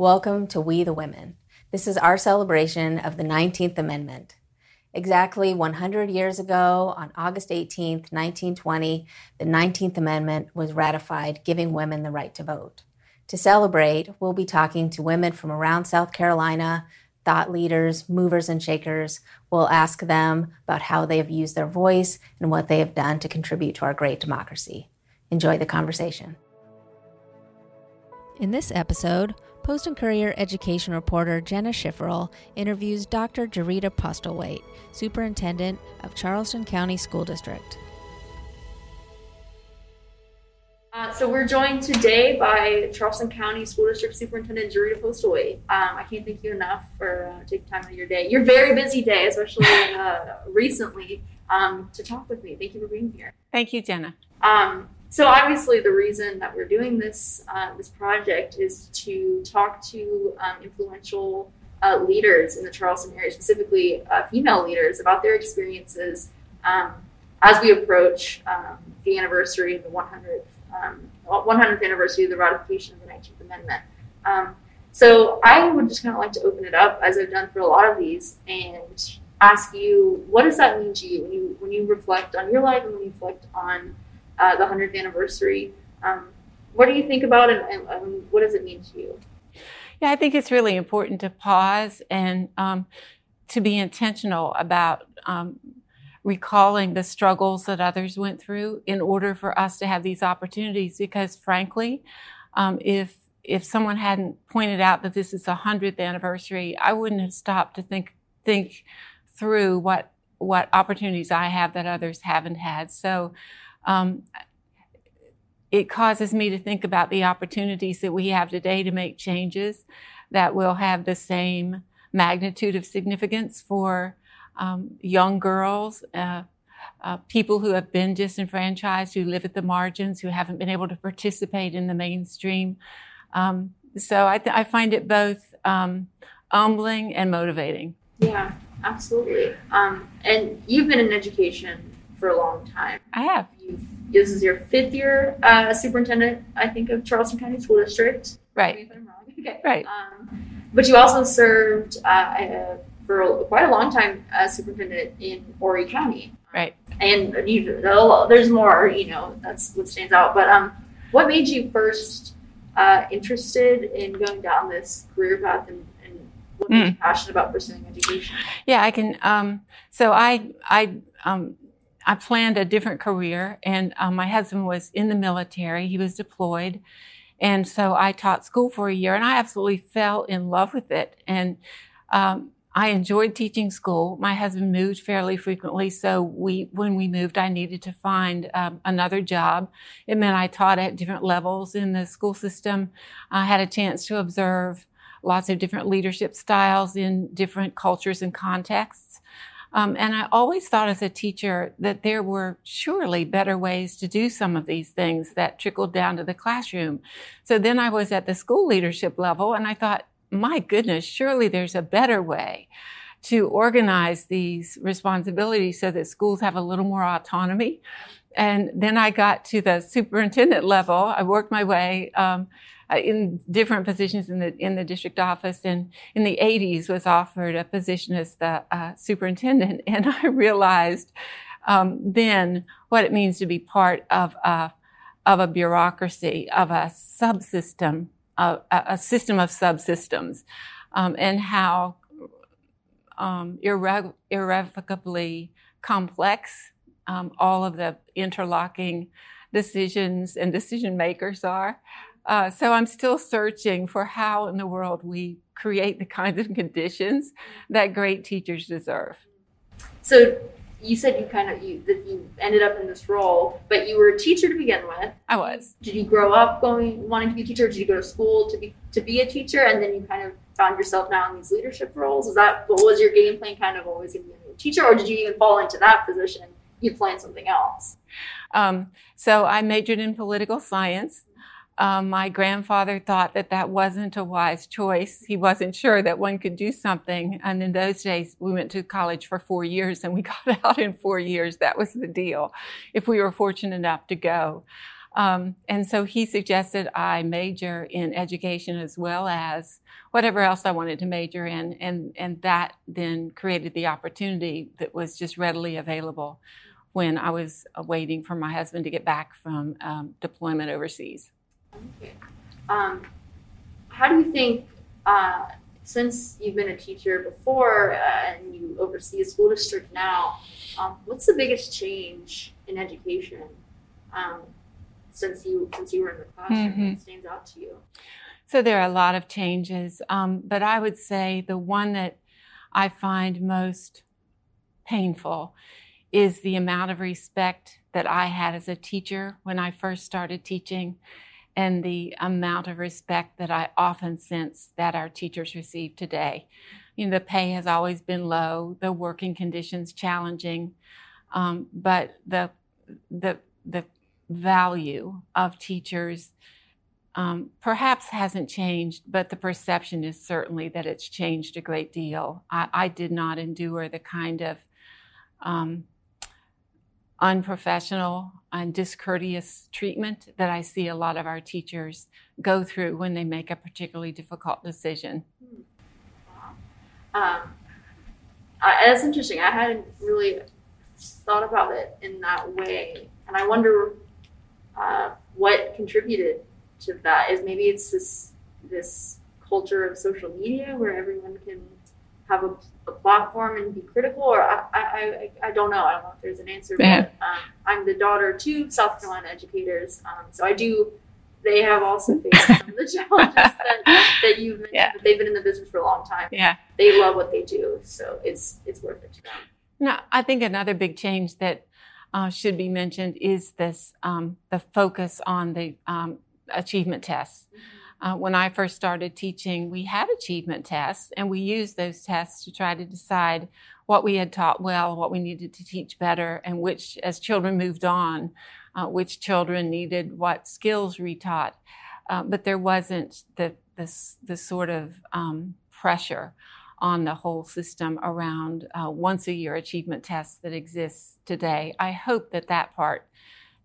Welcome to We the Women. This is our celebration of the 19th Amendment. Exactly 100 years ago, on August 18, 1920, the 19th Amendment was ratified, giving women the right to vote. To celebrate, we'll be talking to women from around South Carolina, thought leaders, movers, and shakers. We'll ask them about how they have used their voice and what they have done to contribute to our great democracy. Enjoy the conversation. In this episode, Post and Courier education reporter Jenna Schiferl interviews Dr. Gerrita Postlewait, Superintendent of Charleston County School District. Uh, so we're joined today by Charleston County School District Superintendent Gerrita Postlewait. Um, I can't thank you enough for uh, taking time out of your day, your very busy day, especially uh, recently, um, to talk with me. Thank you for being here. Thank you, Jenna. Um, so obviously, the reason that we're doing this uh, this project is to talk to um, influential uh, leaders in the Charleston area, specifically uh, female leaders, about their experiences um, as we approach um, the anniversary of the 100th um, 100th anniversary of the ratification of the 19th Amendment. Um, so I would just kind of like to open it up, as I've done for a lot of these, and ask you, what does that mean to you when you when you reflect on your life and when you reflect on uh, the 100th anniversary? Um, what do you think about it, and, and, what does it mean to you? Yeah, I think it's really important to pause and um, to be intentional about um, recalling the struggles that others went through in order for us to have these opportunities. Because frankly, um, if if someone hadn't pointed out that this is the hundredth anniversary, I wouldn't have stopped to think think through what what opportunities I have that others haven't had. So um, it causes me to think about the opportunities that we have today to make changes that will have the same magnitude of significance for um, young girls, uh, uh, people who have been disenfranchised, who live at the margins, who haven't been able to participate in the mainstream. Um, so I, th- I, find it both um, humbling and motivating. Yeah, absolutely. Um, and you've been in education for a long time. I have. You've, this is your fifth year uh, superintendent, I think, of Charleston County School District. Right. Okay. Right. Um, but you also served uh, for quite a long time as superintendent in Horry County. Right. And you, there's more, you know, that's what stands out. But um, what made you first uh, interested in going down this career path and, and what made mm. you passionate about pursuing education? Yeah, I can. Um, so I, I, um, I planned a different career, and um, my husband was in the military. He was deployed. And so I taught school for a year, and I absolutely fell in love with it. And um, I enjoyed teaching school. My husband moved fairly frequently, so we, when we moved, I needed to find um, another job. It meant I taught at different levels in the school system. I had a chance to observe lots of different leadership styles in different cultures and contexts. Um, and I always thought as a teacher that there were surely better ways to do some of these things that trickled down to the classroom. So then I was at the school leadership level and I thought, my goodness, surely there's a better way to organize these responsibilities so that schools have a little more autonomy. And then I got to the superintendent level. I worked my way um, uh, in different positions in the in the district office, and in the 80s was offered a position as the uh, superintendent. And I realized um, then what it means to be part of a of a bureaucracy of a subsystem a, a system of subsystems, um, and how um, irre- irrevocably complex um, all of the interlocking decisions and decision makers are. Uh, so I'm still searching for how in the world we create the kinds of conditions that great teachers deserve. So you said you kind of you that you ended up in this role, but you were a teacher to begin with. I was. Did you grow up going wanting to be a teacher? Did you go to school to be to be a teacher, and then you kind of found yourself now in these leadership roles? Is that what was your game plan? Kind of always going to be a teacher, or did you even fall into that position? You planned something else. Um, so I majored in political science. Um, my grandfather thought that that wasn't a wise choice. He wasn't sure that one could do something. And in those days, we went to college for four years and we got out in four years. That was the deal if we were fortunate enough to go. Um, and so he suggested I major in education as well as whatever else I wanted to major in. And, and that then created the opportunity that was just readily available when I was waiting for my husband to get back from um, deployment overseas. Okay. Um, how do you think, uh, since you've been a teacher before uh, and you oversee a school district now, um, what's the biggest change in education um, since you since you were in the classroom mm-hmm. that stands out to you? So there are a lot of changes, um, but I would say the one that I find most painful is the amount of respect that I had as a teacher when I first started teaching and the amount of respect that I often sense that our teachers receive today. You know, the pay has always been low, the working conditions challenging, um, but the the the value of teachers um, perhaps hasn't changed, but the perception is certainly that it's changed a great deal. I, I did not endure the kind of um, unprofessional and discourteous treatment that I see a lot of our teachers go through when they make a particularly difficult decision. Um, uh, that's interesting. I hadn't really thought about it in that way, and I wonder uh, what contributed to that. Is maybe it's this this culture of social media where everyone can have a a platform and be critical, or I, I, I, I don't know. I don't know if there's an answer. Yeah. But um, I'm the daughter to South Carolina educators, um, so I do. They have also faced some of the challenges that, that you've mentioned. Yeah. But they've been in the business for a long time. Yeah, they love what they do, so it's it's worth it to them. Now, I think another big change that uh, should be mentioned is this um, the focus on the um, achievement tests. Mm-hmm uh, when I first started teaching, we had achievement tests, and we used those tests to try to decide what we had taught well, what we needed to teach better, and which, as children moved on, uh, which children needed what skills retaught. Uh, but there wasn't the, the, the sort of um, pressure on the whole system around uh, once a year achievement tests that exists today. I hope that that part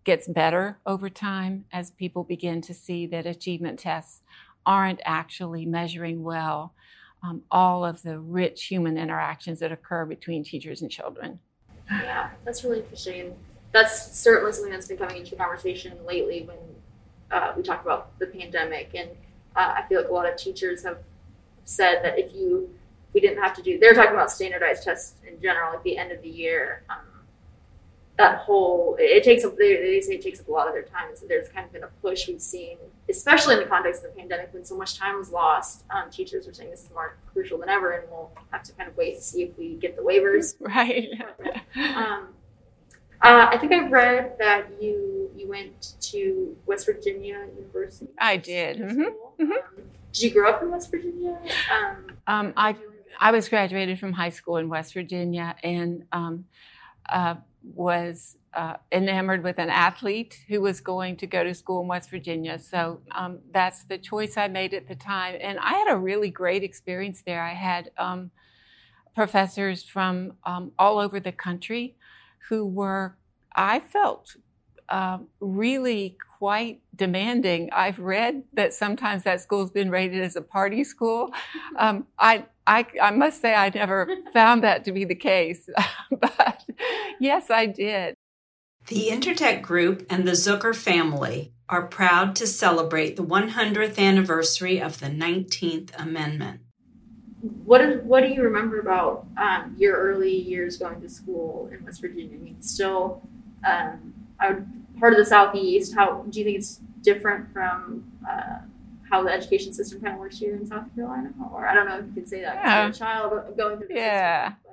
gets better over time as people begin to see that achievement tests aren't actually measuring well um, all of the rich human interactions that occur between teachers and children. Yeah, that's really interesting. That's certainly something that's been coming into conversation lately when uh, we talk about the pandemic. And uh, I feel like a lot of teachers have said that if you if we didn't have to do, they're talking about standardized tests in general at the end of the year. Um, that whole it takes up they, they say it takes up a lot of their time so there's kind of been a push we've seen especially in the context of the pandemic when so much time was lost um, teachers are saying this is more crucial than ever and we'll have to kind of wait and see if we get the waivers right um, uh, I think I read that you you went to West Virginia University. I did. Mm-hmm. Mm-hmm. Um, did you grow up in West Virginia? Um, um I I was graduated from high school in West Virginia, and um, uh, was uh, enamored with an athlete who was going to go to school in West Virginia. So um, that's the choice I made at the time. And I had a really great experience there. I had um, professors from um, all over the country who were, I felt, uh, really quite demanding. I've read that sometimes that school's been rated as a party school. Um, I, I, I must say I never found that to be the case, but yes, I did. The Intertech Group and the Zucker family are proud to celebrate the 100th anniversary of the 19th Amendment. What, is, what do you remember about um, your early years going to school in West Virginia? I mean, still um, part of the Southeast. How do you think it's different from uh, how the education system kind of works here in South Carolina? Or I don't know if you can say that. Yeah. a child going through the yeah. System,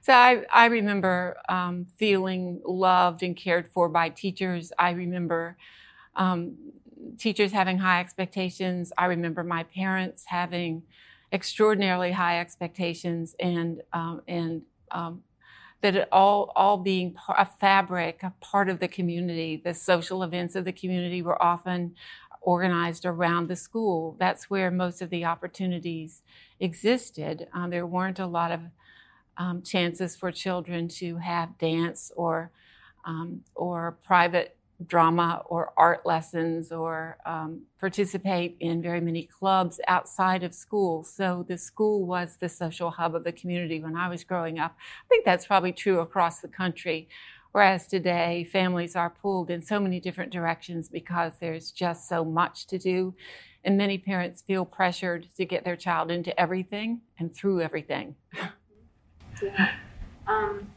so I, I remember um, feeling loved and cared for by teachers. I remember um, teachers having high expectations. I remember my parents having extraordinarily high expectations and um, and um, that it all all being a fabric, a part of the community. The social events of the community were often organized around the school. That's where most of the opportunities existed. Um, there weren't a lot of um, chances for children to have dance or um, or private drama or art lessons or um, participate in very many clubs outside of school. So the school was the social hub of the community when I was growing up. I think that's probably true across the country. Whereas today, families are pulled in so many different directions because there's just so much to do. And many parents feel pressured to get their child into everything and through everything. Yeah. Um,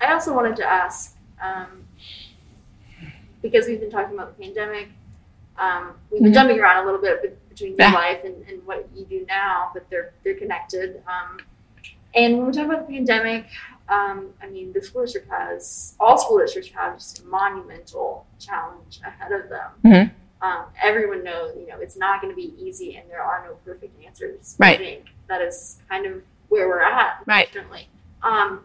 I also wanted to ask um, because we've been talking about the pandemic, um, we've been mm-hmm. jumping around a little bit between your life and, and, what you do now, but they're they're connected. Um, and when we talk about the pandemic, um, I mean, the school district has all school districts have just a monumental challenge ahead of them. Mm-hmm. Um, everyone knows, you know, it's not going to be easy, and there are no perfect answers. Right. I think that is kind of where we're at, right. unfortunately. Um,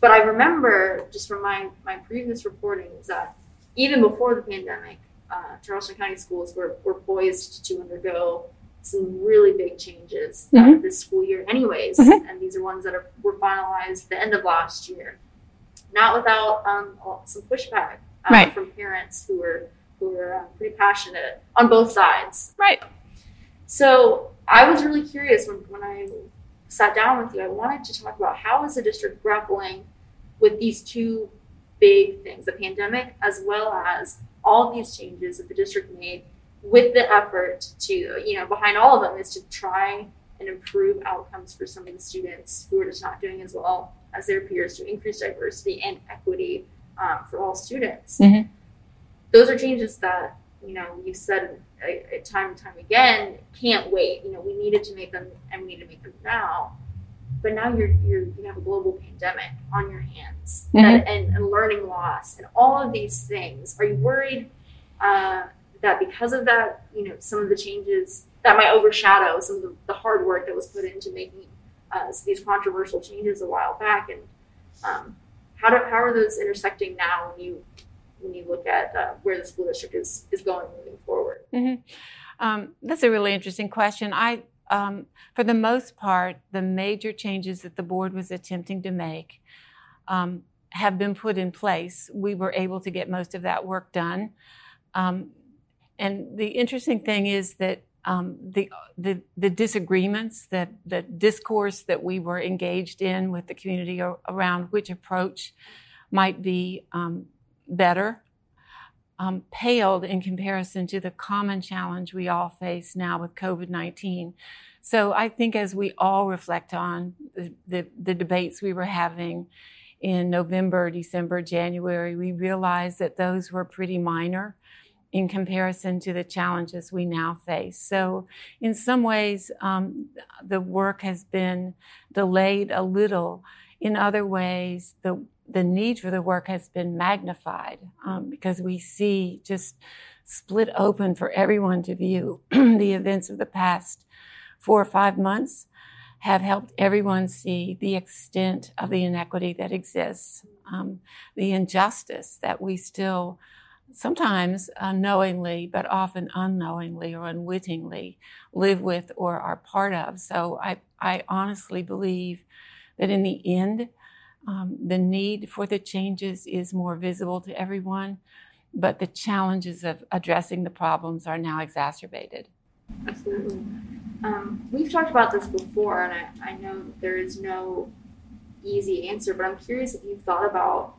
but I remember just from my my previous reporting is that even before the pandemic, uh, Charleston County schools were, were poised to undergo some really big changes uh, mm-hmm. this school year, anyways. Mm-hmm. And these are ones that are, were finalized the end of last year, not without um, some pushback uh, right. from parents who were who were uh, pretty passionate on both sides. Right. So I was really curious when, when I sat down with you. I wanted to talk about how is the district grappling with these two big things the pandemic, as well as all these changes that the district made with the effort to, you know, behind all of them is to try and improve outcomes for some of the students who are just not doing as well as their peers to increase diversity and equity um, for all students. Mm-hmm. Those are changes that, you know, you've said uh, time and time again can't wait. You know, we needed to make them and we need to make them now but now you're, you're you have a global pandemic on your hands. Mm-hmm. that, and, and, learning loss and all of these things. Are you worried uh, that because of that you know some of the changes that might overshadow some of the, the hard work that was put into making uh, these controversial changes a while back? And um, how, do, how are those intersecting now when you when you look at uh, where the school district is, is going moving forward? Mm-hmm. um, that's a really interesting question. I um, for the most part, the major changes that the board was attempting to make um, have been put in place. We were able to get most of that work done. Um, and the interesting thing is that um, the, the, the disagreements, that the discourse that we were engaged in with the community around which approach might be um, better um, paled in comparison to the common challenge we all face now with COVID 19. So I think as we all reflect on the, the, the, debates we were having in November, December, January, we realize that those were pretty minor in comparison to the challenges we now face. So in some ways, um, the work has been delayed a little. In other ways, the the need for the work has been magnified um, because we see just split open for everyone to view the events of the past four or five months have helped everyone see the extent of the inequity that exists, um, the injustice that we still sometimes unknowingly, but often unknowingly or unwittingly live with or are part of. So I, I honestly believe that in the end, um, the need for the changes is more visible to everyone, but the challenges of addressing the problems are now exacerbated. Absolutely. Um, we've talked about this before, and I, I know there is no easy answer, but I'm curious if you've thought about,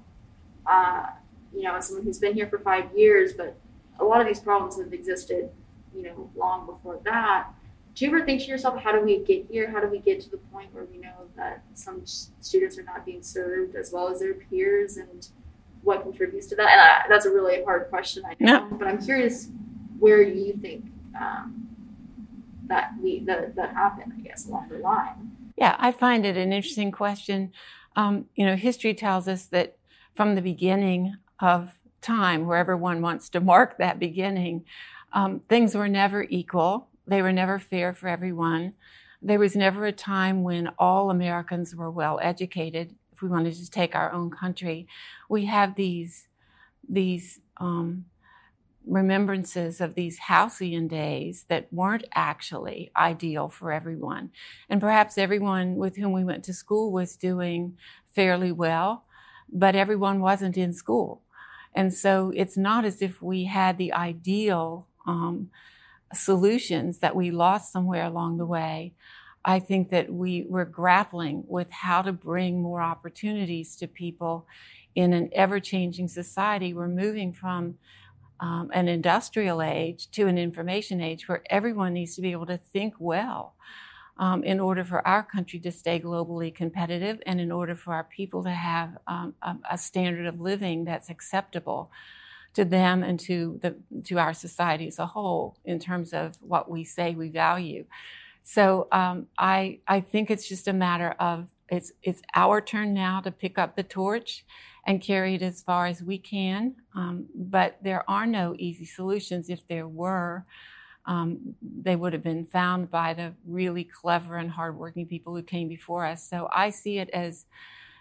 uh, you know, as someone who's been here for five years, but a lot of these problems have existed, you know, long before that do you ever think to yourself, how do we get here? How do we get to the point where we know that some students are not being served as well as their peers, and what contributes to that? And I, that's a really hard question, I know, yeah. but I'm curious where you think um, that we that that happened. I guess along the line. Yeah, I find it an interesting question. Um, you know, history tells us that from the beginning of time, wherever one wants to mark that beginning, um, things were never equal they were never fair for everyone. There was never a time when all Americans were well educated. If we wanted to take our own country, we have these these um, remembrances of these halcyon days that weren't actually ideal for everyone. And perhaps everyone with whom we went to school was doing fairly well, but everyone wasn't in school. And so it's not as if we had the ideal um, solutions that we lost somewhere along the way. I think that we were grappling with how to bring more opportunities to people in an ever changing society. We're moving from um, an industrial age to an information age where everyone needs to be able to think well um, in order for our country to stay globally competitive and in order for our people to have um, a, a, standard of living that's acceptable to them and to the to our society as a whole in terms of what we say we value. So um, I I think it's just a matter of it's it's our turn now to pick up the torch and carry it as far as we can. Um, but there are no easy solutions. If there were, um, they would have been found by the really clever and hardworking people who came before us. So I see it as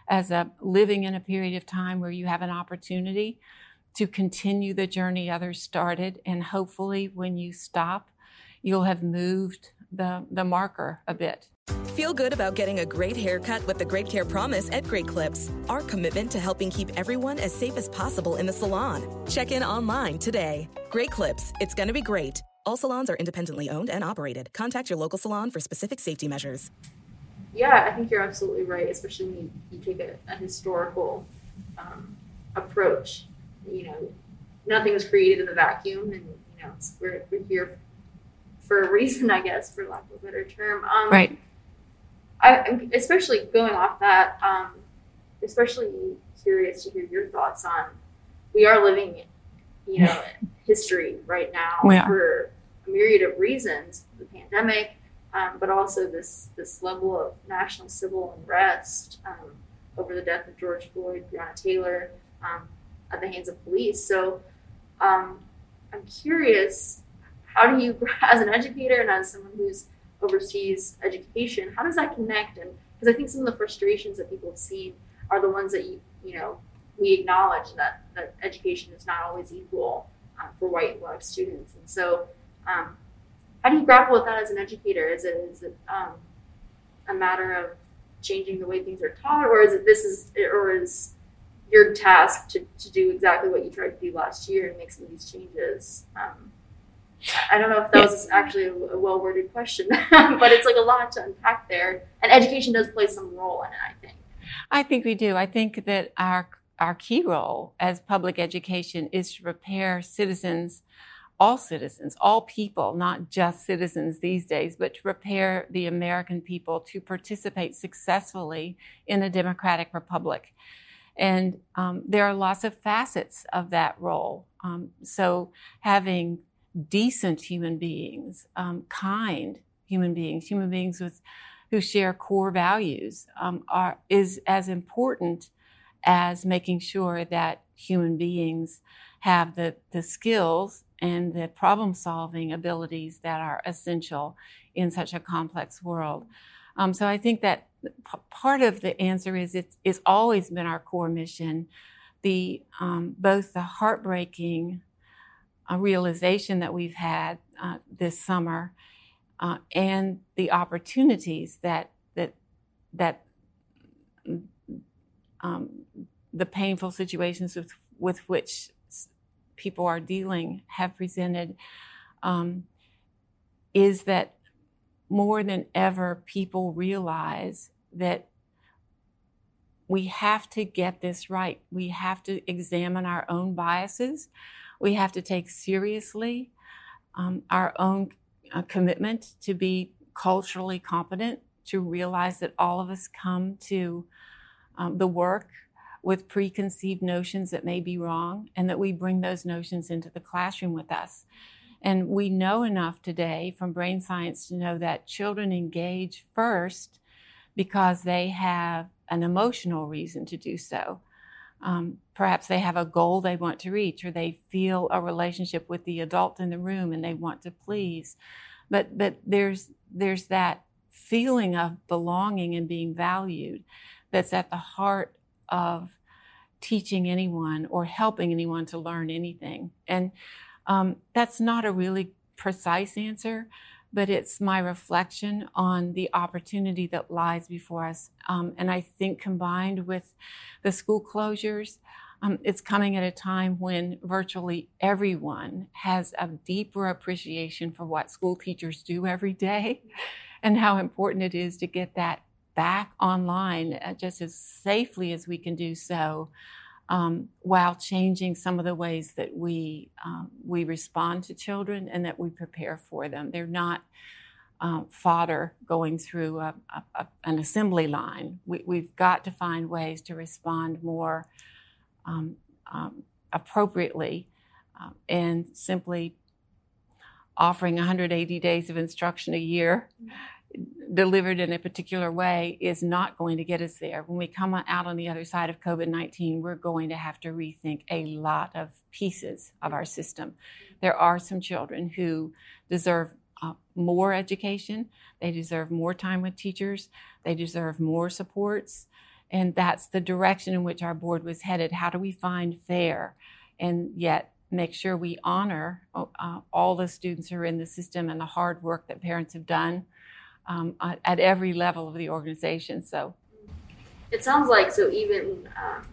as a living in a period of time where you have an opportunity to continue the journey others started, and hopefully, when you stop, you'll have moved the the marker a bit. Feel good about getting a great haircut with the Great Care Promise at Great Clips. Our commitment to helping keep everyone as safe as possible in the salon. Check in online today. Great Clips. It's going to be great. All salons are independently owned and operated. Contact your local salon for specific safety measures. Yeah, I think you're absolutely right, especially when you, you take a, a historical um, approach. You know, nothing was created in the vacuum, and you know, we're, we're here for a reason, I guess, for lack of a better term. Um, right. I, especially going off that, um, especially curious to hear your thoughts on. We are living, you know, history right now for a myriad of reasons, the pandemic, um, but also this this level of national civil unrest um, over the death of George Floyd, Breonna Taylor, um, at the hands of police. So um, I'm curious, how do you, as an educator and as someone who's oversees education, how does that connect? And because I think some of the frustrations that people have seen are the ones that you you know we acknowledge that that education is not always equal uh, for white and black students, and so um, how do you grapple with that as an educator? Is it is it um, a matter of changing the way things are taught, or is it this is or is your task to, to do exactly what you tried to do last year and make some of these changes? Um, I don't know if that yeah. was actually a, a well worded question, but it's like a lot to unpack there. And education does play some role in it, I think. I think we do. I think that our our key role as public education is to prepare citizens, all citizens, all people, not just citizens these days, but to prepare the American people to participate successfully in a democratic republic. And um, there are lots of facets of that role. Um, so having decent human beings, um, kind human beings, human beings with who share core values, um, are is as important as making sure that human beings have the the skills and the problem solving abilities that are essential in such a complex world. Um, so I think that p- part of the answer is it's, it's always been our core mission. The um, both the heartbreaking a realization that we've had uh, this summer uh, and the opportunities that that that um, the painful situations with with which people are dealing have presented um, is that more than ever people realize that we have to get this right. We have to examine our own biases. We have to take seriously um, our own uh, commitment to be culturally competent, to realize that all of us come to um, the work with preconceived notions that may be wrong, and that we bring those notions into the classroom with us. And we know enough today from brain science to know that children engage first because they have an emotional reason to do so. Um, perhaps they have a goal they want to reach, or they feel a relationship with the adult in the room and they want to please. But but there's there's that feeling of belonging and being valued that's at the heart of teaching anyone or helping anyone to learn anything. And um, that's not a really precise answer, but it's my reflection on the opportunity that lies before us. Um, and I think combined with the school closures, um, it's coming at a time when virtually everyone has a deeper appreciation for what school teachers do every day and how important it is to get that back online uh, just as safely as we can do so um, while changing some of the ways that we um, we respond to children and that we prepare for them. They're not um, fodder going through a, a, a, an assembly line. We, have got to find ways to respond more um, um, appropriately um, and simply offering 180 days of instruction a year delivered in a particular way is not going to get us there. When we come out on the other side of COVID 19, we're going to have to rethink a lot of pieces of our system. There are some children who deserve uh, more education, they deserve more time with teachers, they deserve more supports. And that's the direction in which our board was headed. How do we find fair and yet make sure we honor uh, all the students who are in the system and the hard work that parents have done? Um, at every level of the organization. So it sounds like so even um,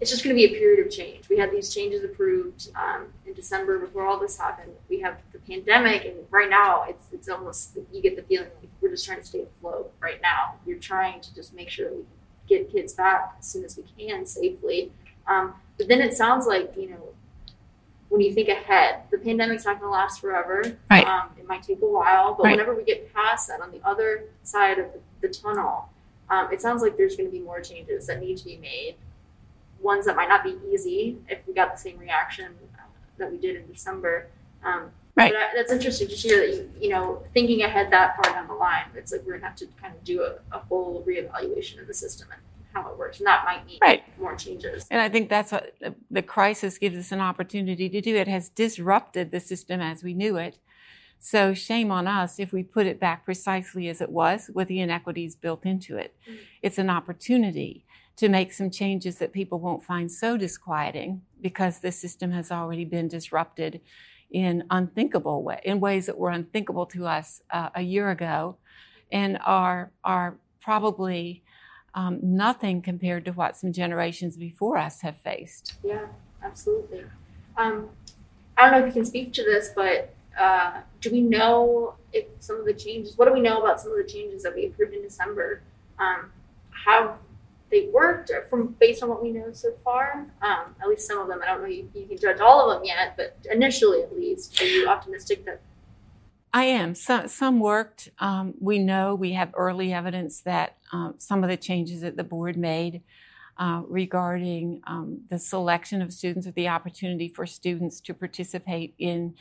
it's just going to be a period of change. We had these changes approved um, in December before all this happened. We have the pandemic, and right now it's it's almost you get the feeling like we're just trying to stay afloat. Right now, you're trying to just make sure we get kids back as soon as we can safely. Um, but then it sounds like you know when you think ahead, the pandemic's not going to last forever. Right. Um, it might take a while, but right. whenever we get past that, on the other side of the, the tunnel, um, it sounds like there's going to be more changes that need to be made. Ones that might not be easy if we got the same reaction uh, that we did in December. Um, right. But I, that's interesting to hear that you, you know, thinking ahead that far down the line, it's like we're going to have to kind of do a, a whole reevaluation of the system and how it works. And that might need right. more changes. And I think that's what the crisis gives us an opportunity to do. It has disrupted the system as we knew it. So shame on us if we put it back precisely as it was with the inequities built into it. Mm-hmm. It's an opportunity to make some changes that people won't find so disquieting because the system has already been disrupted in unthinkable way, in ways that were unthinkable to us uh, a year ago and are, are probably um, nothing compared to what some generations before us have faced. Yeah, absolutely. Um, I don't know if you can speak to this, but uh, do we know if some of the changes, what do we know about some of the changes that we approved in December? Um, have they worked from based on what we know so far? Um, at least some of them. I don't know you, you can judge all of them yet, but initially at least, are you optimistic that I am. Some, some worked. Um, we know we have early evidence that um, some of the changes that the board made uh, regarding um, the selection of students or the opportunity for students to participate in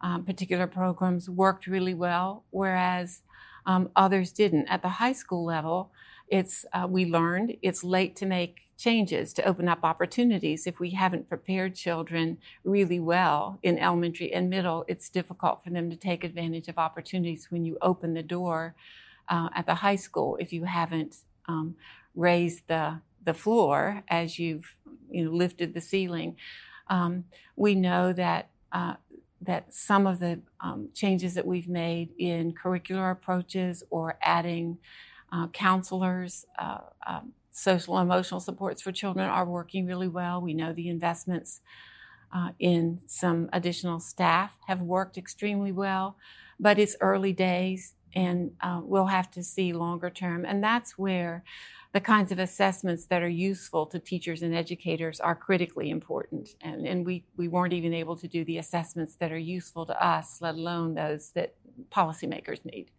um, particular programs worked really well, whereas um, others didn't. At the high school level, it's uh, we learned it's late to make changes to open up opportunities. If we haven't prepared children really well in elementary and middle, it's difficult for them to take advantage of opportunities when you open the door uh, at the high school if you haven't um, raised the the floor as you've you know lifted the ceiling. Um, we know that. Uh, that some of the um, changes that we've made in curricular approaches or adding uh, counselors, uh, um, social emotional supports for children are working really well. We know the investments uh, in some additional staff have worked extremely well, but it's early days and uh, we'll have to see longer term. And that's where the kinds of assessments that are useful to teachers and educators are critically important. And, and we, we weren't even able to do the assessments that are useful to us, let alone those that policymakers need.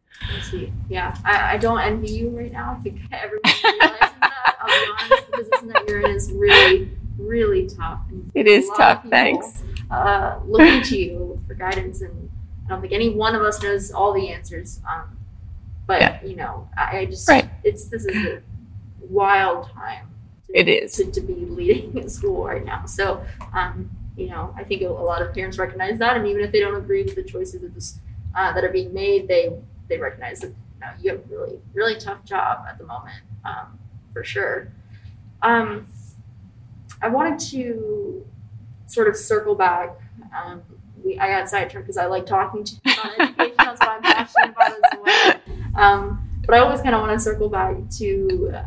Yeah, I, I don't envy you right now realizes that. I'll be honest, the position that you're in is really, really tough. And it is tough. People, Thanks. Uh, looking to you for guidance, and I don't think any one of us knows all the answers. Um, but yeah. you know, I, I just right. it's this is a wild time. To, it is to, to be leading in school right now. So, um, you know, I think a, lot of parents recognize that, and even if they don't agree with the choices that, this, uh, that are being made, they they recognize that you, know, you have a really really tough job at the moment um, for sure. Um, I wanted to sort of circle back. Um, we, I got sidetracked because I like talking to you about education. That's why I'm passionate about as well. Um, but I always kind of want to circle back to uh,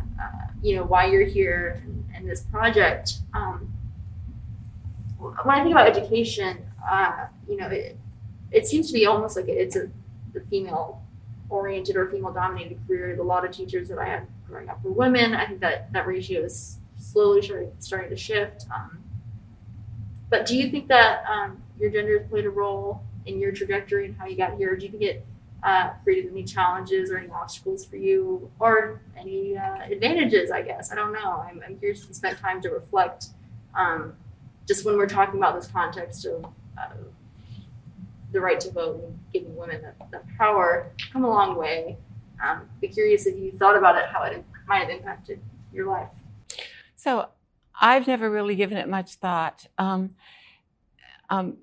you know why you're here and, and this project. Um, when I think about education, uh, you know, it, it seems to be almost like it's a the female oriented or female dominated career. A lot of teachers that I had growing up were women. I think that that ratio is slowly starting to shift. Um, but do you think that um, your gender has played a role in your trajectory and how you got here? Do you think it uh, created any challenges or any obstacles for you or any uh, advantages, I guess? I don't know. I'm, I'm curious if you spent time to reflect um, just when we're talking about this context of uh, the right to vote and giving women that, that power come a long way. Um, be curious if you thought about it, how it might have impacted your life. So I've never really given it much thought. Um, um,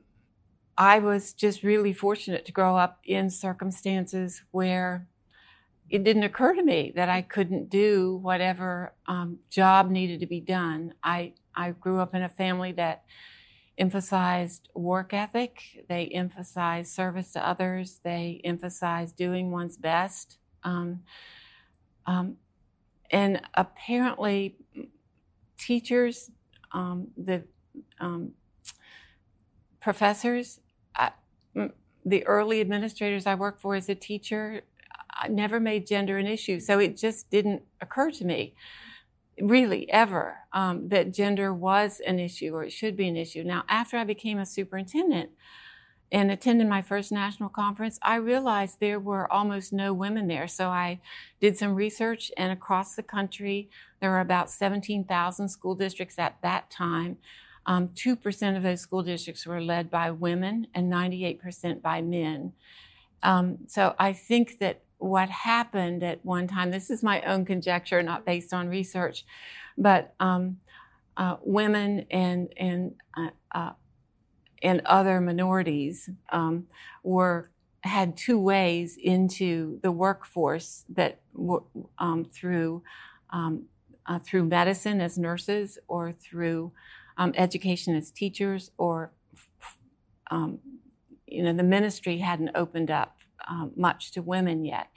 I was just really fortunate to grow up in circumstances where it didn't occur to me that I couldn't do whatever um, job needed to be done. I I grew up in a family that emphasized work ethic. They emphasized service to others. They emphasized doing one's best. Um, um, and apparently, teachers, um, the um, professors, I, the early administrators I worked for as a teacher, I never made gender an issue. So it just didn't occur to me really ever um, that gender was an issue or it should be an issue. Now, after I became a superintendent and attended my first national conference, I realized there were almost no women there. So I did some research, and across the country, there were about 17,000 school districts at that time. Um, 2% of those school districts were led by women and 98% by men. Um, so I think that what happened at one time. This is my own conjecture, not based on research, but um, uh, women and and uh, uh, and other minorities um, were had two ways into the workforce that um, through um, uh, through medicine as nurses or through um, education as teachers or um, you know the ministry hadn't opened up um, much to women yet.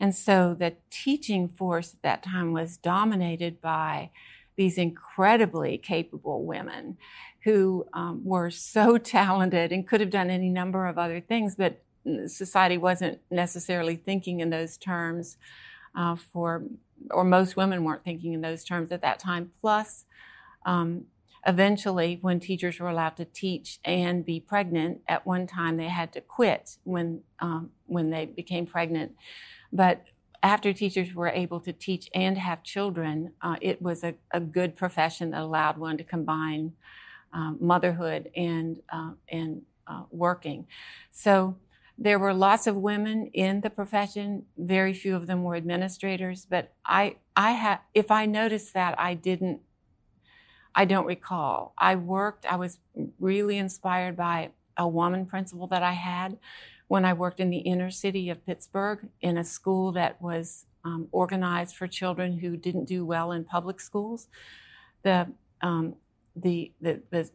And so the teaching force at that time was dominated by these incredibly capable women who um, were so talented and could have done any number of other things, but society wasn't necessarily thinking in those terms uh, for, or most women weren't thinking in those terms at that time. Plus, um, eventually, when teachers were allowed to teach and be pregnant, at one time they had to quit when um, when they became pregnant. But after teachers were able to teach and have children, uh, it was a, a, good profession that allowed one to combine um, motherhood and uh, and uh, working. So there were lots of women in the profession. Very few of them were administrators. But I I had if I noticed that I didn't I don't recall. I worked, I was really inspired by a woman principal that I had when I worked in the inner city of Pittsburgh in a school that was um, organized for children who didn't do well in public schools. The, um, the, the, the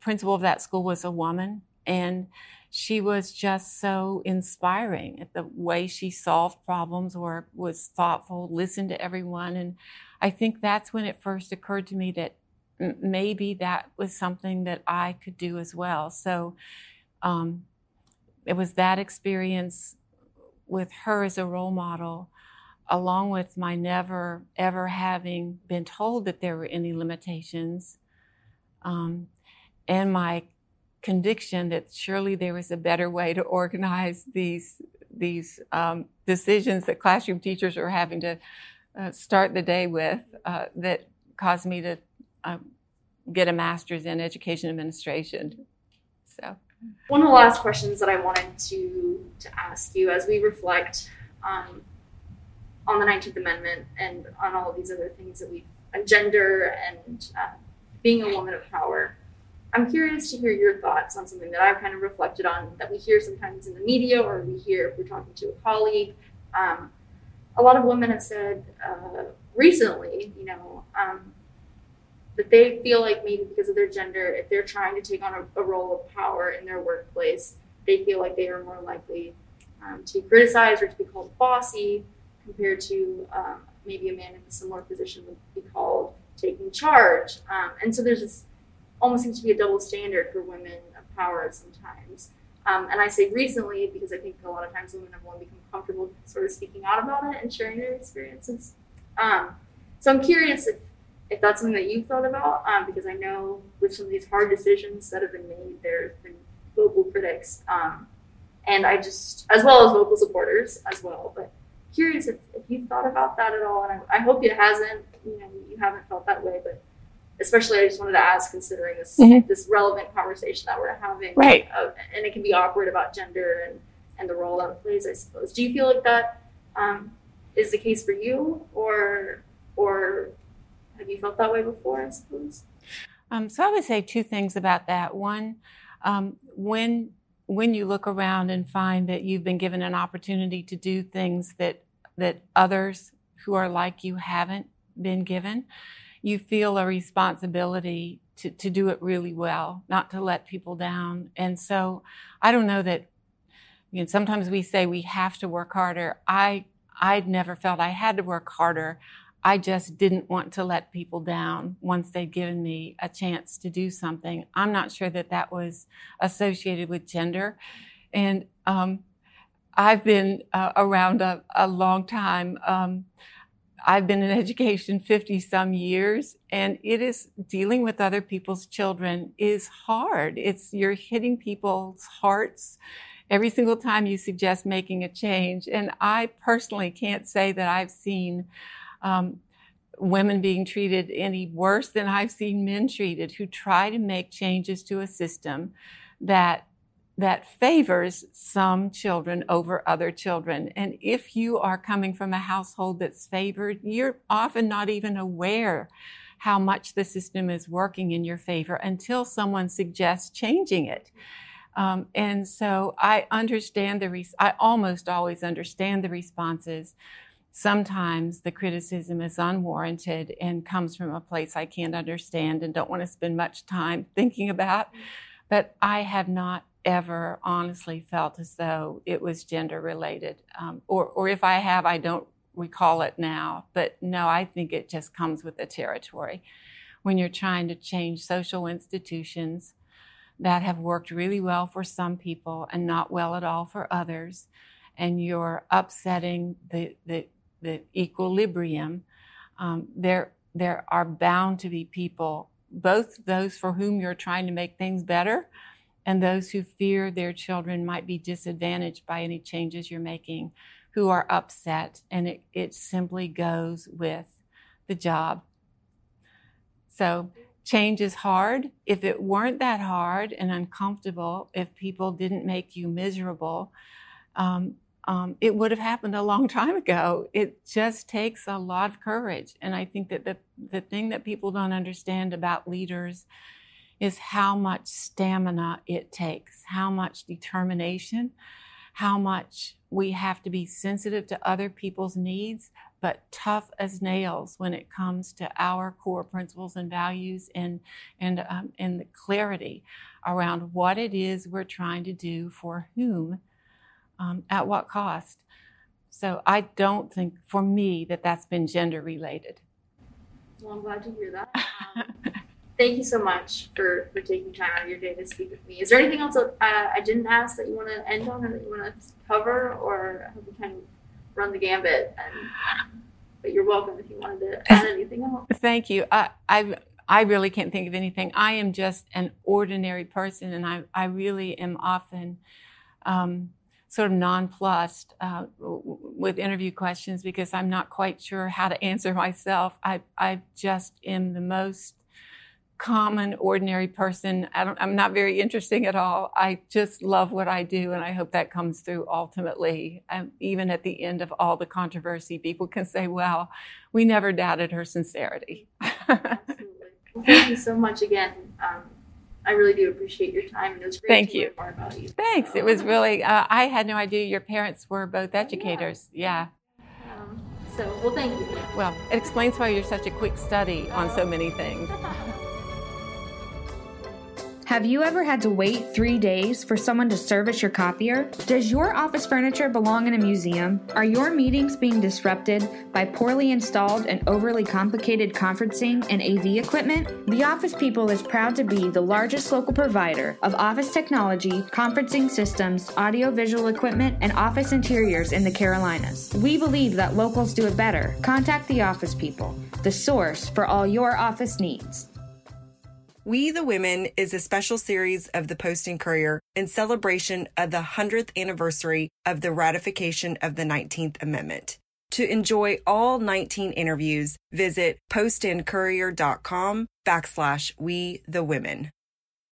principal of that school was a woman, and she was just so inspiring at the way she solved problems or was thoughtful, listened to everyone. And I think that's when it first occurred to me that maybe that was something that I could do as well. So um, it was that experience with her as a role model, along with my never ever having been told that there were any limitations, um, and my conviction that surely there was a better way to organize these these um, decisions that classroom teachers are having to uh, start the day with uh, that caused me to uh, get a master's in education administration. So, one of the last questions that I wanted to to ask you as we reflect um, on the Nineteenth Amendment and on all of these other things that we on gender and uh, being a woman of power. I'm curious to hear your thoughts on something that I've kind of reflected on that we hear sometimes in the media or we hear if we're talking to a colleague. Um, a lot of women have said uh, recently, you know, um, that they feel like maybe because of their gender, if they're trying to take on a, a role of power in their workplace, they feel like they are more likely um, to be criticized or to be called bossy compared to um, maybe a man in a similar position would be called taking charge. Um, and so there's this almost seems to be a double standard for women of power sometimes. Um, and I say recently because I think a lot of times women have only become comfortable sort of speaking out about it and sharing their experiences. Um, so I'm curious if, if that's something that you've thought about, um, because I know with some of these hard decisions that have been made, there's been vocal critics, um, and I just, as well as vocal supporters as well. But curious if, if you've thought about that at all, and I, I hope it hasn't. You know, you haven't felt that way, but especially I just wanted to ask, considering this Mhm. this relevant conversation that we're having, Right. uh, and it can be awkward about gender and and the role that it plays. I suppose. Do you feel like that um, is the case for you, or or have you felt that way before? I suppose. Um, so I would say two things about that. One, um, when when you look around and find that you've been given an opportunity to do things that that others who are like you haven't been given, you feel a responsibility to, to do it really well, not to let people down. And so I don't know that you know, sometimes we say we have to work harder. I I'd never felt I had to work harder. I just didn't want to let people down once they'd given me a chance to do something. I'm not sure that that was associated with gender. And um, I've been uh, around a, a, long time. Um, I've been in education 50 some years, and it is dealing with other people's children is hard. It's you're hitting people's hearts every single time you suggest making a change. And I personally can't say that I've seen um, women being treated any worse than I've seen men treated who try to make changes to a system that that favors some children over other children. And if you are coming from a household that's favored, you're often not even aware how much the system is working in your favor until someone suggests changing it. Um, and so I understand the, res- I almost always understand the responses. Sometimes the criticism is unwarranted and comes from a place I can't understand and don't want to spend much time thinking about. But I have not ever honestly felt as though it was gender related. Um, or, or if I have, I don't recall it now. But no, I think it just comes with the territory. When you're trying to change social institutions that have worked really well for some people and not well at all for others, and you're upsetting the, the, the equilibrium, um, there, there are bound to be people, both those for whom you're trying to make things better and those who fear their children might be disadvantaged by any changes you're making, who are upset, and it, it simply goes with the job. So, change is hard. If it weren't that hard and uncomfortable, if people didn't make you miserable, um, um, it would have happened a long time ago. It just takes a lot of courage. And I think that the, the thing that people don't understand about leaders is how much stamina it takes, how much determination, how much we have to be sensitive to other people's needs, but tough as nails when it comes to our core principles and values and, and, um, and the clarity around what it is we're trying to do for whom, um, at what cost. So I don't think, for me, that that's been gender related. Well, I'm glad to hear that. Um, thank you so much for, for taking time out of your day to speak with me. Is there anything else that uh, I didn't ask that you want to end on or that you want to cover, or have we kind of run the gambit? And, but you're welcome if you wanted to add anything else. Thank you. I, I, I really can't think of anything. I am just an ordinary person, and I, I really am often um, sort of nonplussed uh, with interview questions because I'm not quite sure how to answer myself. I, I just am the most common, ordinary person. I am not very interesting at all. I just love what I do, and I hope that comes through ultimately. Um, even at the end of all the controversy, people can say, well, we never doubted her sincerity. Absolutely. Well, thank you so much again. Um, I really do appreciate your time, and it was great Thank to you. learn more about you. Thanks. It was really, uh, I had no idea your parents were both educators. Yeah. Um, so, well, thank you. Well, it explains why you're such a quick study on so many things. Have you ever had to wait three days for someone to service your copier? Does your office furniture belong in a museum? Are your meetings being disrupted by poorly installed and overly complicated conferencing and AV equipment? The Office People is proud to be the largest local provider of office technology, conferencing systems, audiovisual equipment, and office interiors in the Carolinas. We believe that locals do it better. Contact the Office People, the source for all your office needs. We the Women is a special series of the Post and Courier in celebration of the 100th anniversary of the ratification of the 19th Amendment. To enjoy all 19 interviews, visit postandcourier.com backslash we the women.